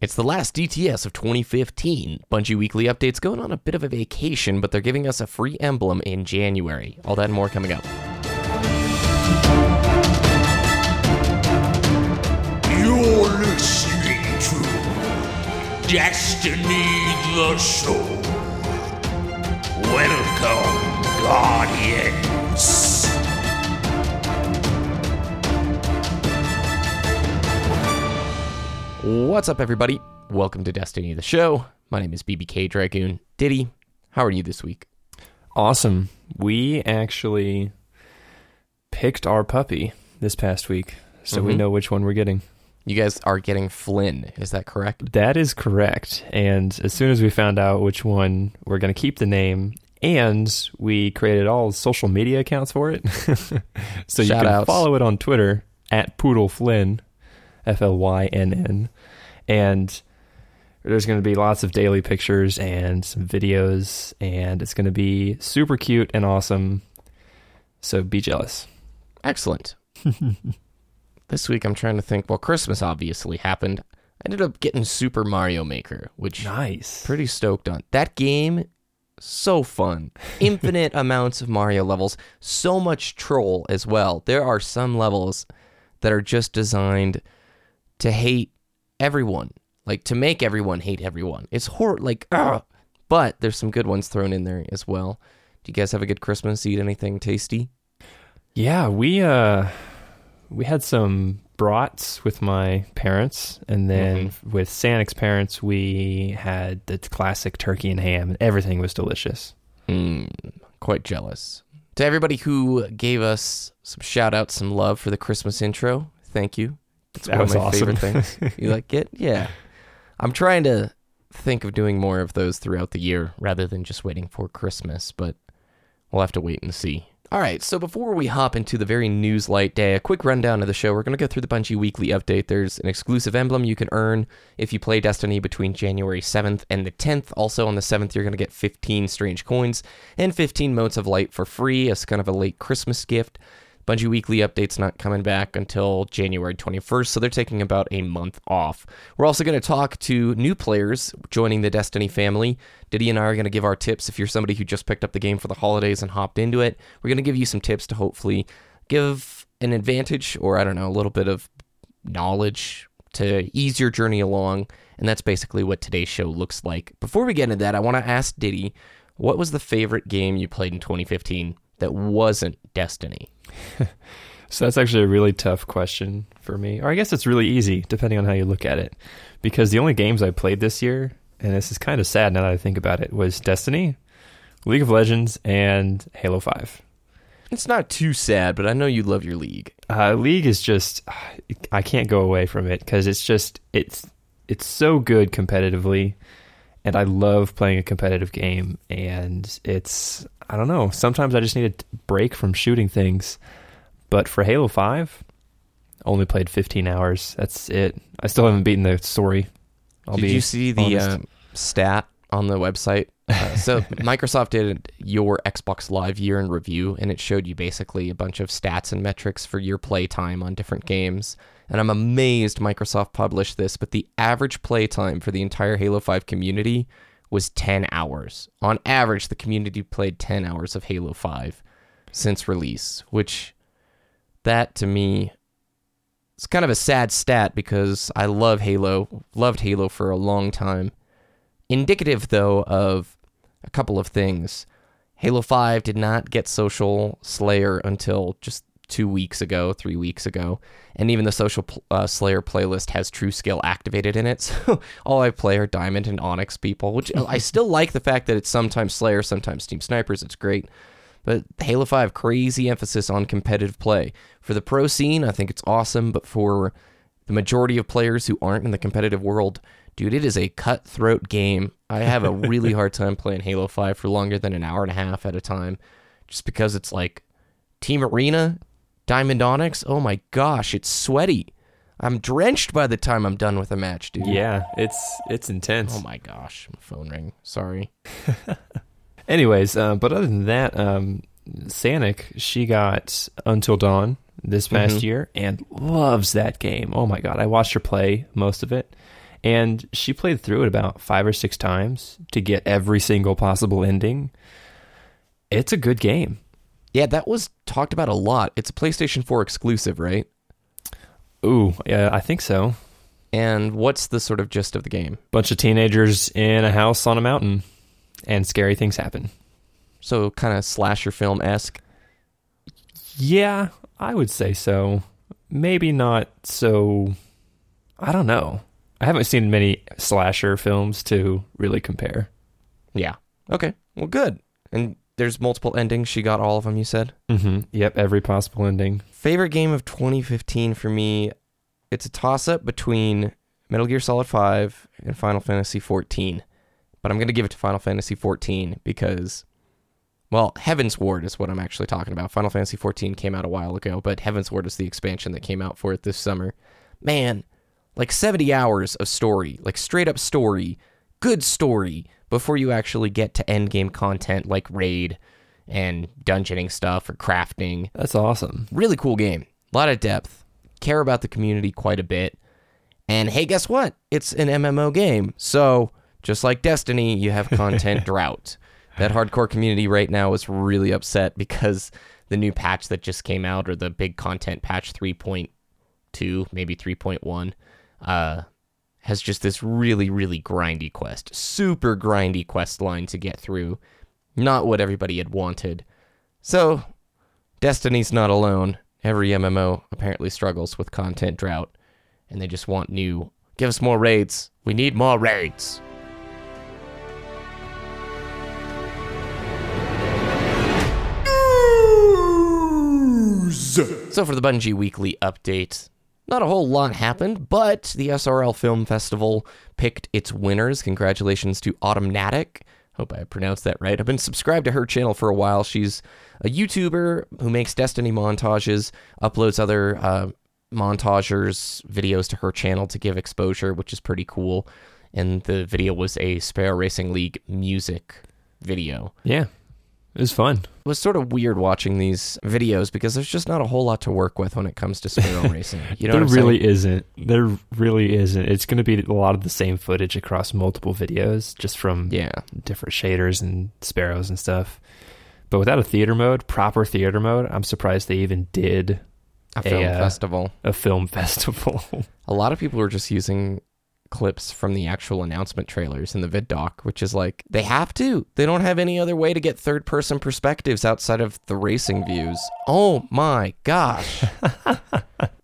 It's the last DTS of 2015. Bungie Weekly Updates going on a bit of a vacation, but they're giving us a free emblem in January. All that and more coming up. You're listening to Destiny the Show. Welcome, Guardians. What's up, everybody? Welcome to Destiny the Show. My name is BBK Dragoon. Diddy, how are you this week? Awesome. We actually picked our puppy this past week, so we Mhm. know which one we're getting. You guys are getting Flynn, is that correct? That is correct. And as soon as we found out which one, we're going to keep the name. And we created all social media accounts for it. so you can outs. follow it on Twitter at Poodle Flynn, F L Y N N. And there's going to be lots of daily pictures and some videos. And it's going to be super cute and awesome. So be jealous. Excellent. this week I'm trying to think. Well, Christmas obviously happened. I ended up getting Super Mario Maker, which Nice. pretty stoked on. That game so fun. Infinite amounts of Mario levels, so much troll as well. There are some levels that are just designed to hate everyone. Like to make everyone hate everyone. It's hor like ugh. but there's some good ones thrown in there as well. Do you guys have a good Christmas? Eat anything tasty? Yeah, we uh we had some brats with my parents and then with Sanik's parents we had the classic turkey and ham and everything was delicious. Hmm, quite jealous. To everybody who gave us some shout outs, some love for the Christmas intro, thank you. It's That one was of my awesome. favorite things. You like it? Yeah. I'm trying to think of doing more of those throughout the year rather than just waiting for Christmas, but we'll have to wait and see. All right, so before we hop into the very news light day, a quick rundown of the show. We're going to go through the Bungie weekly update. There's an exclusive emblem you can earn if you play Destiny between January 7th and the 10th. Also, on the 7th, you're going to get 15 strange coins and 15 motes of light for free as kind of a late Christmas gift. Bungie Weekly Update's not coming back until January 21st, so they're taking about a month off. We're also going to talk to new players joining the Destiny family. Diddy and I are going to give our tips if you're somebody who just picked up the game for the holidays and hopped into it. We're going to give you some tips to hopefully give an advantage or, I don't know, a little bit of knowledge to ease your journey along. And that's basically what today's show looks like. Before we get into that, I want to ask Diddy, what was the favorite game you played in 2015 that wasn't Destiny? So that's actually a really tough question for me. Or I guess it's really easy depending on how you look at it. Because the only games I played this year, and this is kind of sad now that I think about it, was Destiny, League of Legends, and Halo 5. It's not too sad, but I know you love your league. Uh, League is just I can't go away from it because it's just it's it's so good competitively, and I love playing a competitive game. And it's I don't know. Sometimes I just need a break from shooting things. But for Halo Five, only played 15 hours. That's it. I still haven't beaten the story. I'll Did be you see the uh, stat on the website? Uh, so Microsoft did your Xbox Live year in review, and it showed you basically a bunch of stats and metrics for your play time on different games. And I'm amazed Microsoft published this, but the average play time for the entire Halo 5 community was 10 hours. On average, the community played 10 hours of Halo 5 since release, which that to me it's kind of a sad stat because I love Halo, loved Halo for a long time. Indicative, though, of a couple of things. Halo 5 did not get Social Slayer until just two weeks ago, three weeks ago. And even the Social uh, Slayer playlist has True Skill activated in it. So all I play are Diamond and Onyx people, which I still like the fact that it's sometimes Slayer, sometimes Team Snipers. It's great. But Halo 5, crazy emphasis on competitive play. For the pro scene, I think it's awesome, but for the majority of players who aren't in the competitive world, dude, it is a cutthroat game. I have a really hard time playing Halo 5 for longer than an hour and a half at a time, just because it's like Team Arena, Diamond Onyx. Oh my gosh, it's sweaty. I'm drenched by the time I'm done with a match, dude. yeah, it's it's intense. Oh my gosh, my phone ring. Sorry. Anyways, uh, but other than that, um, Sanic, she got Until Dawn this past Mhm. year and loves that game. Oh my god, I watched her play most of it, And she played through it about five or six times to get every single possible ending. It's a good game. Yeah, that was talked about a lot. It's a PlayStation 4 exclusive, right? Ooh, yeah, I think so. And what's the sort of gist of the game? Bunch of teenagers in a house on a mountain, and scary things happen. So kind of slasher film esque. Yeah, I would say so. Maybe not so. I don't know. I haven't seen many slasher films to really compare. Yeah. Okay. Well, good. And there's multiple endings. She got all of them. You said. Mm-hmm. Yep, every possible ending. Favorite game of 2015 for me, it's a toss up between Metal Gear Solid 5 and Final Fantasy 14. But I'm going to give it to Final Fantasy 14 because, well, Heavensward is what I'm actually talking about. Final Fantasy 14 came out a while ago, but Heavensward is the expansion that came out for it this summer. Man, like 70 hours of story, like straight up story, good story, before you actually get to end game content like raid and dungeoning stuff or crafting. That's awesome. Really cool game. A lot of depth. Care about the community quite a bit. And hey, guess what? It's an MMO game. So, just like Destiny, you have content drought. That hardcore community right now is really upset because the new patch that just came out, or the big content patch 3.2, maybe 3.1, uh, has just this really, really grindy quest. Super grindy quest line to get through. Not what everybody had wanted. So, Destiny's not alone. Every MMO apparently struggles with content drought, and they just want new. Give us more raids. We need more raids. So, for the Bungie Weekly update, not a whole lot happened, but the SRL Film Festival picked its winners. Congratulations to Autumnatic. Hope I pronounced that right. I've been subscribed to her channel for a while. She's a YouTuber who makes Destiny montages, uploads other uh, montagers videos to her channel to give exposure, which is pretty cool. And the video was a Sparrow Racing League music video. Yeah, it was fun. It was sort of weird watching these videos because there's just not a whole lot to work with when it comes to Sparrow Racing. You know there really saying? isn't. There really isn't. It's going to be a lot of the same footage across multiple videos, just from Yeah. different shaders and sparrows and stuff. But without a theater mode, proper theater mode, I'm surprised they even did A film uh, festival. a film festival. A lot of people were just using clips from the actual announcement trailers in the ViDoc, which is like they have to. They don't have any other way to get third person perspectives outside of the racing views. Oh my gosh.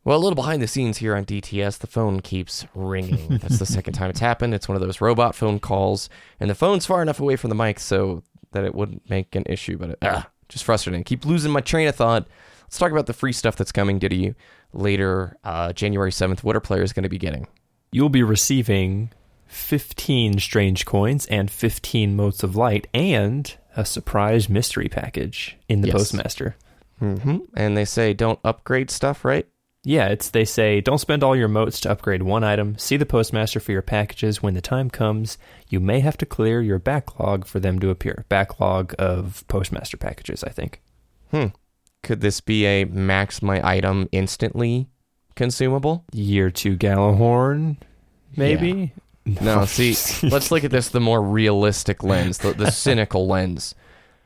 well, a little behind the scenes here on DTS, the phone keeps ringing. That's the second time it's happened. It's one of those robot phone calls, and the phone's far enough away from the mic so that it wouldn't make an issue, but it, ah, just frustrating. Keep losing my train of thought. Let's talk about the free stuff that's coming, Diddy, later, uh, January 7th. What are players going to be getting? You'll be receiving 15 strange coins and 15 motes of light and a surprise mystery package in the Yes. postmaster. Mm-hmm. And they say don't upgrade stuff, right? Yeah, it's they say don't spend all your motes to upgrade one item. See the postmaster for your packages when the time comes. You may have to clear your backlog for them to appear. Backlog of postmaster packages, I think. Hmm. Could this be a max my item instantly consumable? Year 2 Gjallarhorn maybe? No, see, let's look at this the more realistic lens, the, the cynical lens.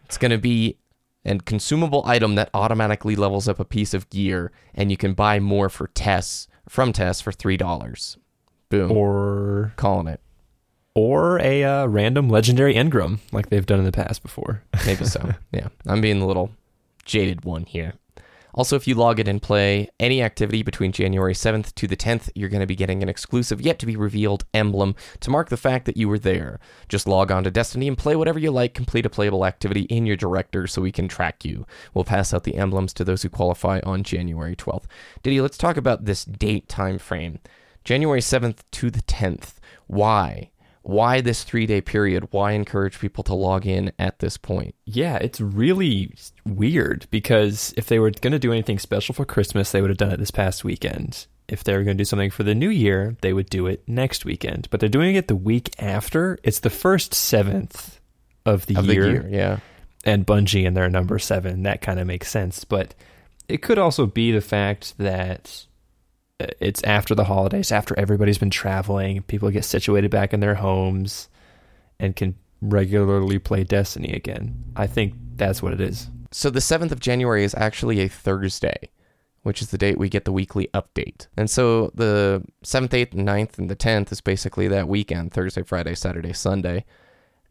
It's going to be a consumable item that automatically levels up a piece of gear, and you can buy more for tests from tests for three dollars. Boom, or calling it. or a uh, random legendary engram like they've done in the past before. Maybe so. yeah, I'm being a little jaded one here. Also, if you log in and play any activity between January 7th to the 10th, you're going to be getting an exclusive, yet to be revealed emblem to mark the fact that you were there. Just log on to Destiny and play whatever you like, complete a playable activity in your director so we can track you. We'll pass out the emblems to those who qualify on January 12th. Diddy, let's talk about this date time frame. January 7th to the 10th. Why? Why this three day period? Why encourage people to log in at this point? Yeah, it's really weird because if they were going to do anything special for Christmas, they would have done it this past weekend. If they were going to do something for the new year, they would do it next weekend. But they're doing it the week after. It's the first seventh of the, Of the year, year, yeah. and Bungie and their number seven. That kind of makes sense. But it could also be the fact that it's after the holidays, after everybody's been traveling, people get situated back in their homes and can regularly play Destiny again. I think that's what it is. So the 7th of January is actually a Thursday, which is the date we get the weekly update. And so the 7th, 8th, 9th, and the 10th is basically that weekend Thursday, Friday, Saturday, Sunday.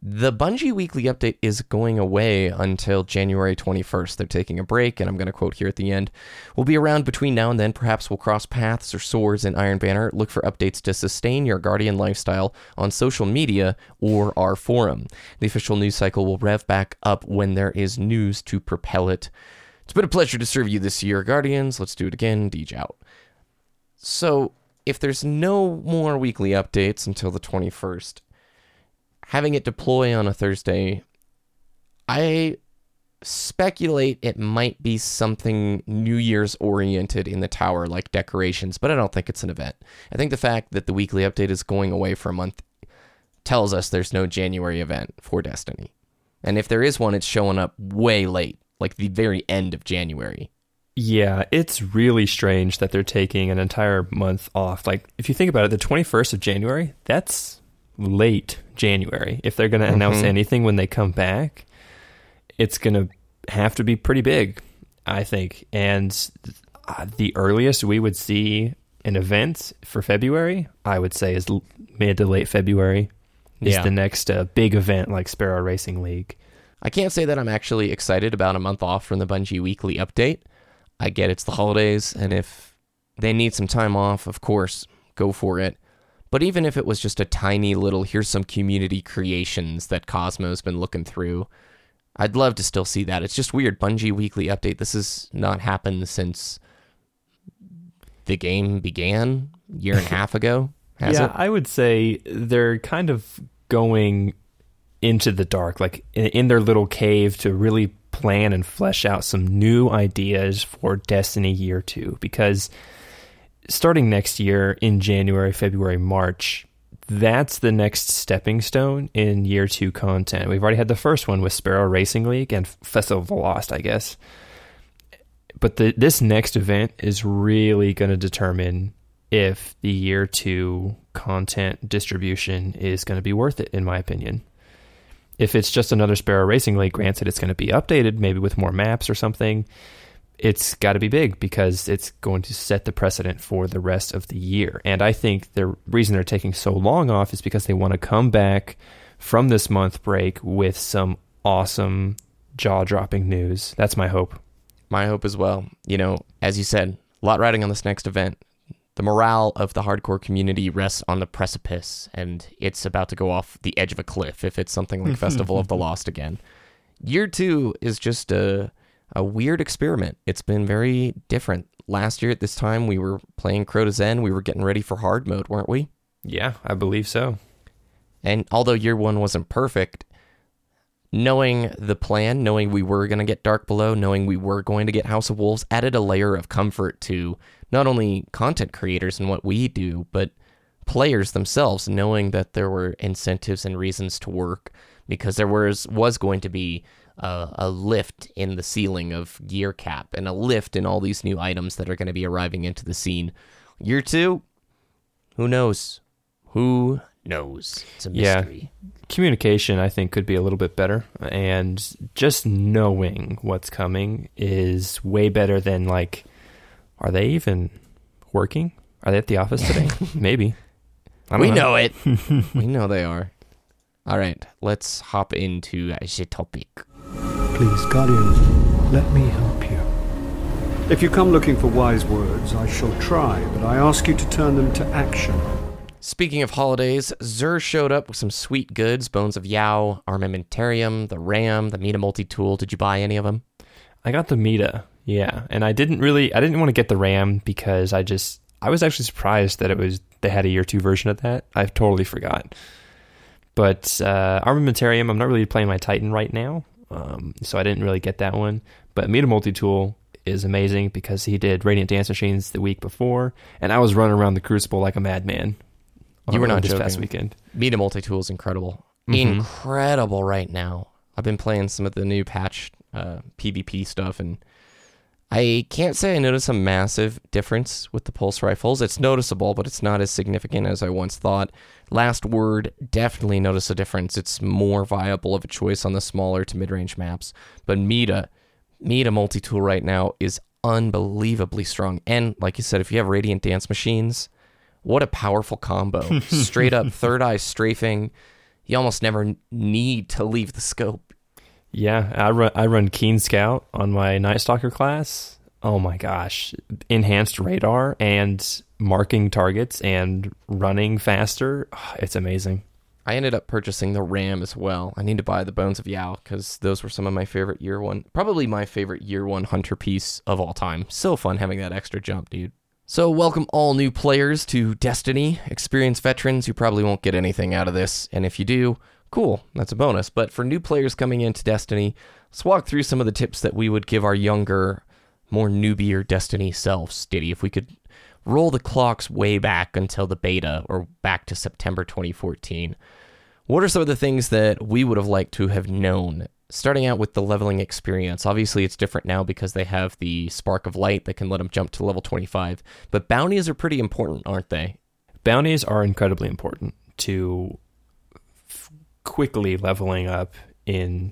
The Bungie weekly update is going away until January 21st. They're taking a break, and I'm going to quote here at the end. We'll be around between now and then. Perhaps we'll cross paths or swords in Iron Banner. Look for updates to sustain your Guardian lifestyle on social media or our forum. The official news cycle will rev back up when there is news to propel it. It's been a pleasure to serve you this year, Guardians. Let's do it again. Deej out. So, if there's no more weekly updates until the 21st, having it deploy on a Thursday, I speculate it might be something New Year's oriented in the tower, like decorations, but I don't think it's an event. I think the fact that the weekly update is going away for a month tells us there's no January event for Destiny. And if there is one, it's showing up way late, like the very end of January. Yeah, it's really strange that they're taking an entire month off. Like, if you think about it, the 21st of January, that's late January. If they're going to announce Mhm. anything when they come back, it's going to have to be pretty big, I think. And uh, the earliest we would see an event for February, I would say, is l- mid to late February. Is Yeah. the next uh, big event like Sparrow Racing League. I can't say that I'm actually excited about a month off from the Bungie weekly update. I get it's the holidays, and if they need some time off, of course, go for it. But even if it was just a tiny little, here's some community creations that Cosmo's been looking through, I'd love to still see that. It's just weird. Bungie weekly update. This has not happened since the game began a year and a half ago. Has yeah, it? I would say they're kind of going into the dark, like in, in their little cave to really plan and flesh out some new ideas for Destiny Year 2. Because starting next year in January, February, March, that's the next stepping stone in Year 2 content. We've already had the first one with Sparrow Racing League and the Lost, I guess. But the, this next event is really going to determine if the year two content distribution is going to be worth it, in my opinion. If it's just another Sparrow Racing League, granted, it's going to be updated, maybe with more maps or something. It's got to be big because it's going to set the precedent for the rest of the year. And I think the reason they're taking so long off is because they want to come back from this month break with some awesome jaw dropping news. That's my hope. My hope as well. You know, as you said, a lot riding on this next event. The morale of the hardcore community rests on the precipice, and it's about to go off the edge of a cliff if it's something like Festival of the Lost again. Year two is just a a weird experiment. It's been very different. Last year at this time, we were playing Crota's End. We were getting ready for hard mode, weren't we? Yeah, I believe so. And although year one wasn't perfect, knowing the plan, knowing we were going to get Dark Below, knowing we were going to get House of Wolves added a layer of comfort to not only content creators and what we do, but players themselves, knowing that there were incentives and reasons to work because there was was going to be a, a lift in the ceiling of gear cap and a lift in all these new items that are going to be arriving into the scene. Year two, who knows? Who knows? It's a Yeah. mystery. communication i think could be a little bit better and just knowing what's coming is way better than like are they even working are they at the office today maybe We know it. we know they are. All right, let's hop into the topic. Please, Guardian, let me help you. If you come looking for wise words, I shall try, but I ask you to turn them to action. Speaking of holidays, Xur showed up with some sweet goods: Bones of Eao, Armamentarium, the Ram, the MIDA Multi Tool. Did you buy any of them? i got the MIDA yeah and i didn't really i didn't want to get the ram because i just i was actually surprised that it was they had a year two version of that i totally forgot but uh armamentarium i'm not really playing my titan right now um, so i didn't really get that one but MIDA multi-tool is amazing because he did radiant dance machines the week before and i was running around the crucible like a madman You were not this past joking. weekend MIDA Multi Tool is incredible, Mhm. incredible right now. I've been playing some of the new patch uh, PvP stuff, and I can't say I notice a massive difference with the pulse rifles. It's noticeable, but it's not as significant as I once thought. Last word, definitely notice a difference. It's more viable of a choice on the smaller to mid range maps. But MIDA, MIDA multi tool right now is unbelievably strong. And like you said, if you have Radiant Dance Machines, what a powerful combo. Straight up third eye strafing. You almost never need to leave the scope. Yeah, I run I run Keen Scout on my Night Stalker class. Oh my gosh, enhanced radar and marking targets and running faster. It's amazing. I ended up purchasing the RAM as well. I need to buy the Bones of Eao because those were some of my favorite year one, probably my favorite year one hunter piece of all time. So fun having that extra jump, dude. So, welcome all new players to Destiny. Experienced veterans, you probably won't get anything out of this. And if you do, cool, that's a bonus. But for new players coming into Destiny, let's walk through some of the tips that we would give our younger, more newbier Destiny selves. Diddy, if we could roll the clocks way back until the beta or back to September 2014. What are some of the things that we would have liked to have known? Starting out with the leveling experience. Obviously, it's different now because they have the Spark of Light that can let them jump to level 25. But bounties are pretty important, aren't they? Bounties are incredibly important to quickly leveling up in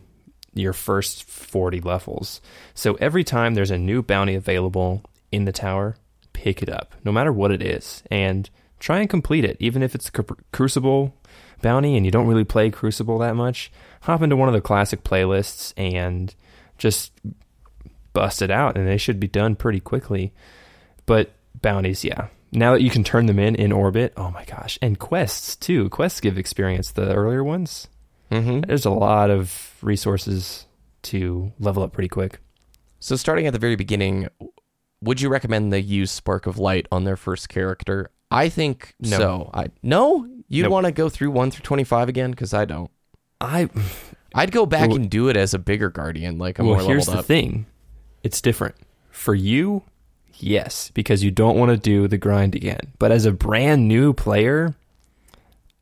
your first 40 levels. So every time there's a new bounty available in the tower, pick it up, no matter what it is, and try and complete it, even if it's a Crucible bounty and you don't really play Crucible that much. Hop into one of the classic playlists and just bust it out, and they should be done pretty quickly. But bounties, yeah. Now that you can turn them in in orbit, oh my gosh. And quests, too. Quests give experience, the earlier ones. Mm-hmm. There's a lot of resources to level up pretty quick. So, starting at the very beginning, would you recommend they use Spark of Light on their first character? I think No. so. I no. You'd Nope. want to go through one through twenty-five again because I don't. I I'd go back Well- and do it as a bigger guardian, like a well, more here's leveled the up. thing. It's different. For you, yes, because you don't want to do the grind again. But as a brand new player,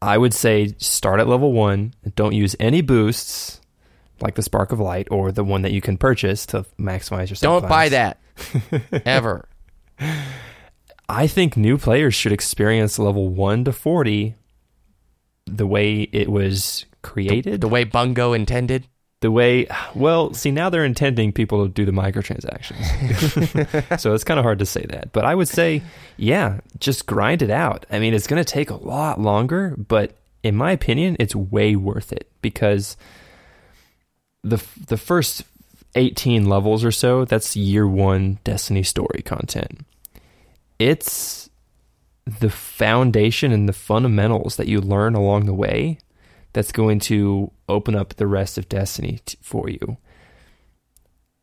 I would say start at level 1 don't use any boosts like the Spark of Light or the one that you can purchase to maximize your Don't subclass. buy that ever. I think new players should experience level 1 to 40 the way it was created. The way Bungo intended. The way well see now they're intending people to do the microtransactions. So it's kind of hard to say that. But i would say yeah just grind it out. I mean it's going to take a lot longer but in my opinion it's way worth it because the the first 18 levels or so that's year 1 destiny story content. It's the foundation and the fundamentals that you learn along the way that's going to open up the rest of Destiny t- for you.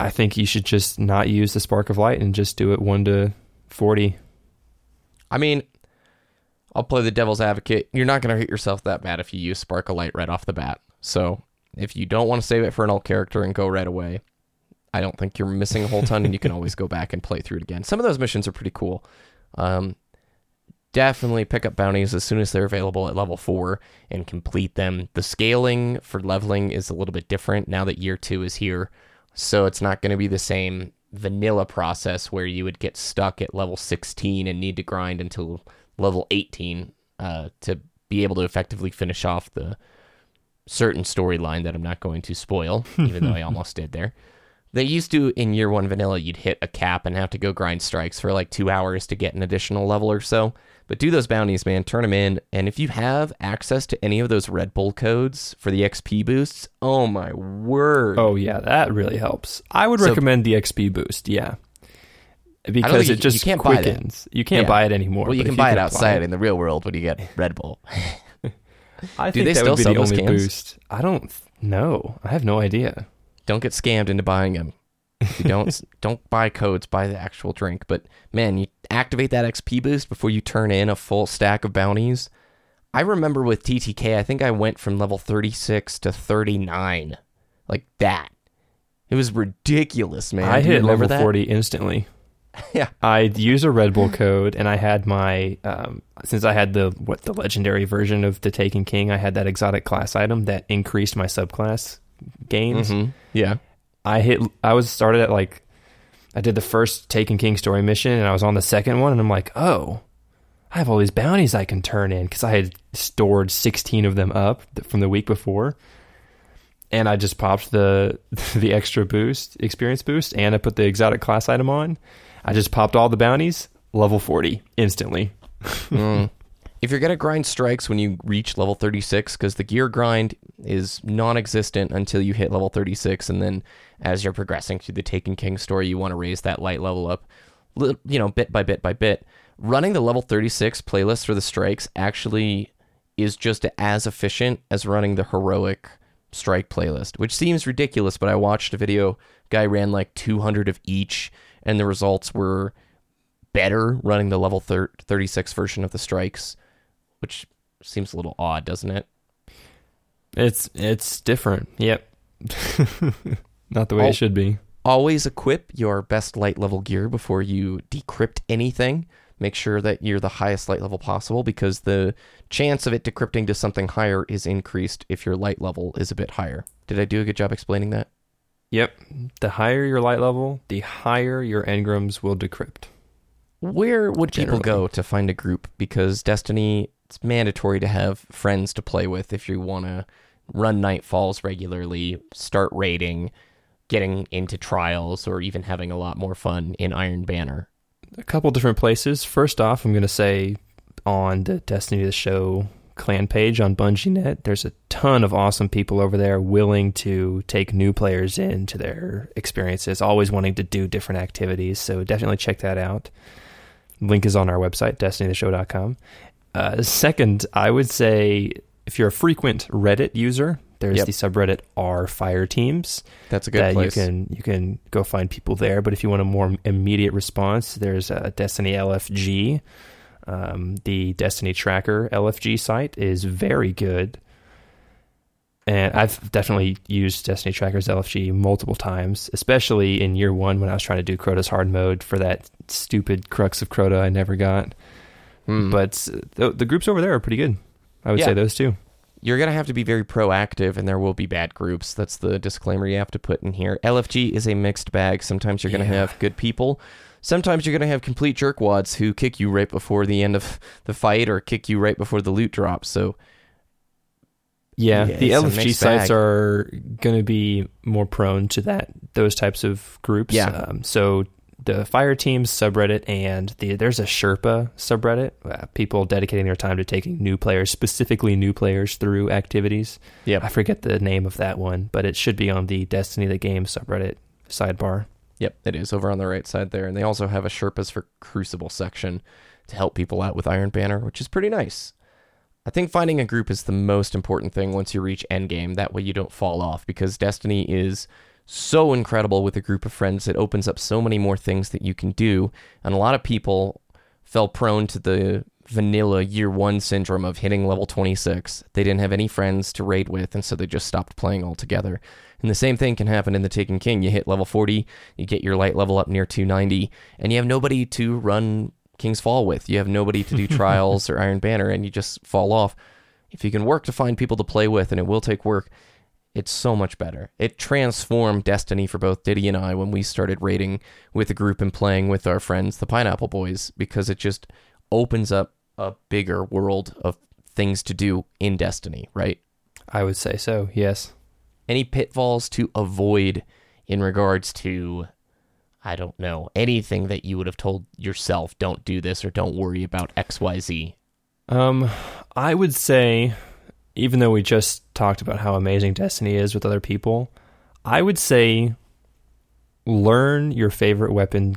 I think you should just not use the Spark of Light and just do it 1 to 40. I mean, I'll play the devil's advocate. You're not going to hurt yourself that bad if you use Spark of Light right off the bat. So if you don't want to save it for an alt character and go right away, I don't think you're missing a whole ton, and you can always go back and play through it again. Some of those missions are pretty cool. Um, definitely pick up bounties as soon as they're available at level four and complete them. The scaling for leveling is a little bit different now that year two is here. So it's not going to be the same vanilla process where you would get stuck at level 16 and need to grind until level 18 uh, to be able to effectively finish off the certain storyline that I'm not going to spoil, even though I almost did there. They used to in year one vanilla, you'd hit a cap and have to go grind strikes for like two hours to get an additional level or so. But do those bounties, man. Turn them in. And if you have access to any of those Red Bull codes for the XP boosts, oh my word. Oh, yeah, that really helps. I would So- recommend the XP boost, yeah. Because think you- it just you can't buy that. quickens. You can't Yeah. buy it anymore. well, you can buy it apply outside in the real world when you get Red Bull. I Do think they that still would be sell the those only cans? boost. I don't know. I have no idea. Don't get scammed into buying them. You don't don't buy codes, buy the actual drink. But man, you activate that XP boost before you turn in a full stack of bounties. I remember with TTK, I think I went from level 36 to 39. Like that. It was ridiculous, man. I Do hit level that? 40 instantly. Yeah. I'd use a Red Bull code, and I had my um, since I had the what the legendary version of the Taken King, I had that exotic class item that increased my subclass gains. Mhm. Yeah. I hit. I was started at like I did the first Taken King story mission, and I was on the second one, and I'm like, oh, I have all these bounties I can turn in because I had stored 16 of them up from the week before. And I just popped the the extra boost, experience boost, and I put the exotic class item on. I just popped all the bounties, level 40 instantly. Mm. If you're gonna grind strikes when you reach level 36, because the gear grind is non-existent until you hit level 36, and then as you're progressing through the Taken King story, you want to raise that light level up, you know, bit by bit by bit. Running the level 36 playlist for the strikes actually is just as efficient as running the heroic strike playlist, which seems ridiculous, but I watched a video guy ran like 200 of each, and the results were better running the level thir- 36 version of the strikes, which seems a little odd, doesn't it? It's it's different. Yep. Not the way it should be. Always equip your best light level gear before you decrypt anything. Make sure that you're the highest light level possible because the chance of it decrypting to something higher is increased if your light level is a bit higher. Did I do a good job explaining that? Yep. The higher your light level, the higher your engrams will decrypt. Where would people go to find a group? Because Destiny, it's mandatory to have friends to play with if you want to run Nightfalls regularly, start raiding, getting into trials, or even having a lot more fun in Iron Banner. a couple different places. First off, I'm going to say on the Destiny of the Show clan page on BungieNet, there's a ton of awesome people over there willing to take new players into their experiences, always wanting to do different activities. So definitely check that out. Link is on our website, destinytheshow.com. Uh, second, I would say if you're a frequent Reddit user, there's Yep. the subreddit R Fire Teams That's a good that place. you can you can go find people there. But if you want a more immediate response, there's a Destiny LFG. Um, the Destiny Tracker LFG site is very good, and I've definitely used Destiny Tracker's LFG multiple times, especially in year one when I was trying to do Crota's hard mode for that stupid Crux of Crota I never got. Hmm. But the, the groups over there are pretty good. I would Yeah. say those two. you're going to have to be very proactive and there will be bad groups. That's the disclaimer you have to put in here. LFG is a mixed bag. Sometimes you're going to Yeah. have good people. Sometimes you're going to have complete jerkwads who kick you right before the end of the fight or kick you right before the loot drops. So Yeah, Yeah, the LFG sites bag. are going to be more prone to that those types of groups. Yeah. Um, so the fire teams subreddit and the there's a Sherpa subreddit. Uh, people dedicating their time to taking new players, specifically new players, through activities. Yep. I forget the name of that one, but it should be on the Destiny the Game subreddit sidebar. Yep, it is over on the right side there. And they also have a Sherpas for Crucible section to help people out with Iron Banner, which is pretty nice. I think finding a group is the most important thing once you reach endgame. That way you don't fall off because Destiny is so incredible with a group of friends. It opens up so many more things that you can do. And a lot of people fell prone to the vanilla year one syndrome of hitting level 26. They didn't have any friends to raid with, and so they just stopped playing altogether. And the same thing can happen in the Taken King. You hit level 40, you get your light level up near 290, and you have nobody to run King's Fall with. You have nobody to do trials or Iron Banner, and you just fall off. If you can work to find people to play with, and it will take work, it's so much better. It transformed Destiny for both Diddy and I when we started raiding with a group and playing with our friends, the Pineapple Boys, because it just opens up a bigger world of things to do in Destiny, right? I would say so. Yes. Any pitfalls to avoid in regards to, I don't know, anything that you would have told yourself, don't do this or don't worry about XYZ? Um, I would say, even though we just talked about how amazing Destiny is with other people, I would say learn your favorite weapons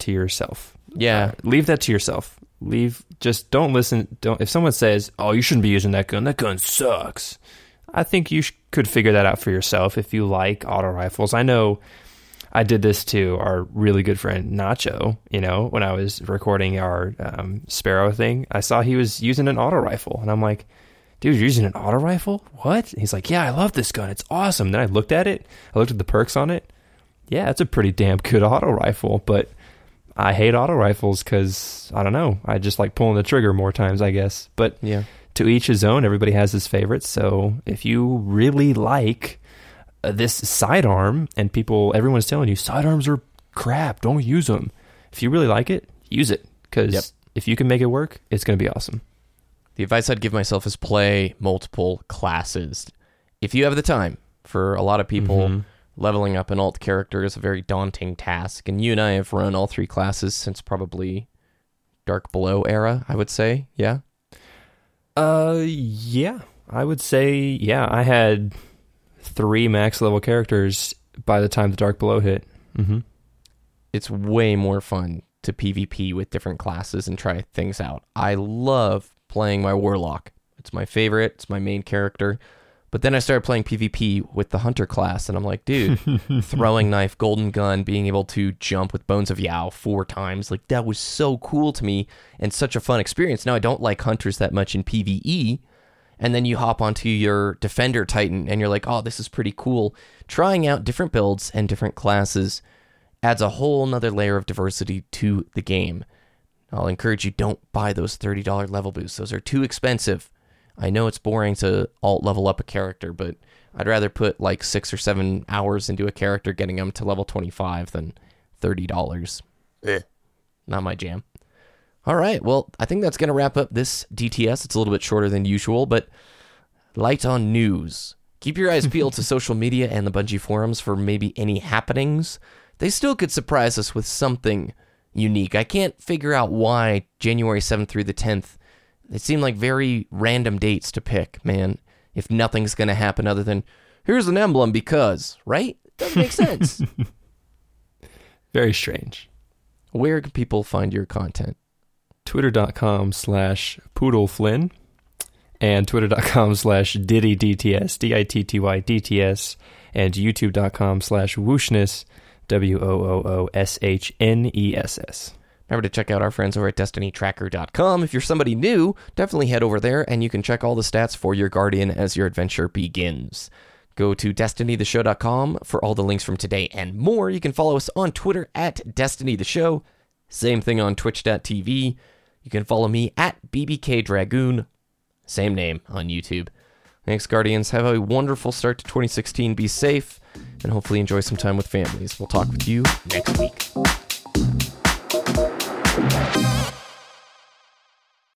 to yourself. Yeah. Uh, leave that to yourself. Leave just don't listen. Don't if someone says, "Oh, you shouldn't be using that gun. That gun sucks." I think you sh- could figure that out for yourself if you like auto rifles. I know I did this to our really good friend Nacho. You know, when I was recording our um, Sparrow thing, I saw he was using an auto rifle, and I'm like, "Dude, you're using an auto rifle? What?" And he's like, "Yeah, I love this gun. It's awesome." Then I looked at it. I looked at the perks on it. Yeah, it's a pretty damn good auto rifle, but I hate auto rifles because I don't know. I just like pulling the trigger more times, I guess. But Yeah. to each his own. Everybody has his favorites. So if you really like uh, this sidearm, and people, everyone's telling you sidearms are crap. Don't use them. If you really like it, use it because Yep. if you can make it work, it's going to be awesome. The advice I'd give myself is play multiple classes. If you have the time, for a lot of people, Mhm. leveling up an alt character is a very daunting task. And you and I have run all three classes since probably Dark Below era, I would say. Yeah. Uh, yeah, I would say yeah. I had three max level characters by the time the Dark Below hit. Mm-hmm. It's way more fun to PvP with different classes and try things out. I love playing my Warlock. It's my favorite, it's my main character. But then I started playing PvP with the Hunter class, and I'm like, dude, throwing knife, golden gun, being able to jump with Bones of Eao four times, like that was so cool to me and such a fun experience. Now I don't like hunters that much in PvE, and then you hop onto your defender titan and you're like, oh, this is pretty cool. Trying out different builds and different classes adds a whole nother layer of diversity to the game. I'll encourage you don't buy those $30 level boosts. Those are too expensive. I know it's boring to alt level up a character, but I'd rather put like six or seven hours into a character getting them to level 25 than $30. Eh, not my jam. All right, well, I think that's going to wrap up this DTS. It's a little bit shorter than usual, but light on news. Keep your eyes peeled to social media and the Bungie forums for maybe any happenings. They still could surprise us with something unique. I can't figure out why January 7th through the 10th. it seemed like very random dates to pick, man. If nothing's going to happen other than, here's an emblem because, right? Doesn't make sense. Very strange. Where can people find your content? Twitter.com slash poodleflynn and twitter.com slash D-I-T-T-Y DTS, and youtube.com slash wooshness, W-O-O-O-S-H-N-E-S-S. Remember to check out our friends over at destinytracker.com. If you're somebody new, definitely head over there and you can check all the stats for your Guardian as your adventure begins. Go to destinytheshow.com for all the links from today and more. You can follow us on Twitter at destinytheshow. Same thing on twitch.tv. You can follow me at bbkdragoon. Same name on YouTube. Thanks, Guardians. Have a wonderful start to 2016. Be safe and hopefully enjoy some time with families. We'll talk with you next week.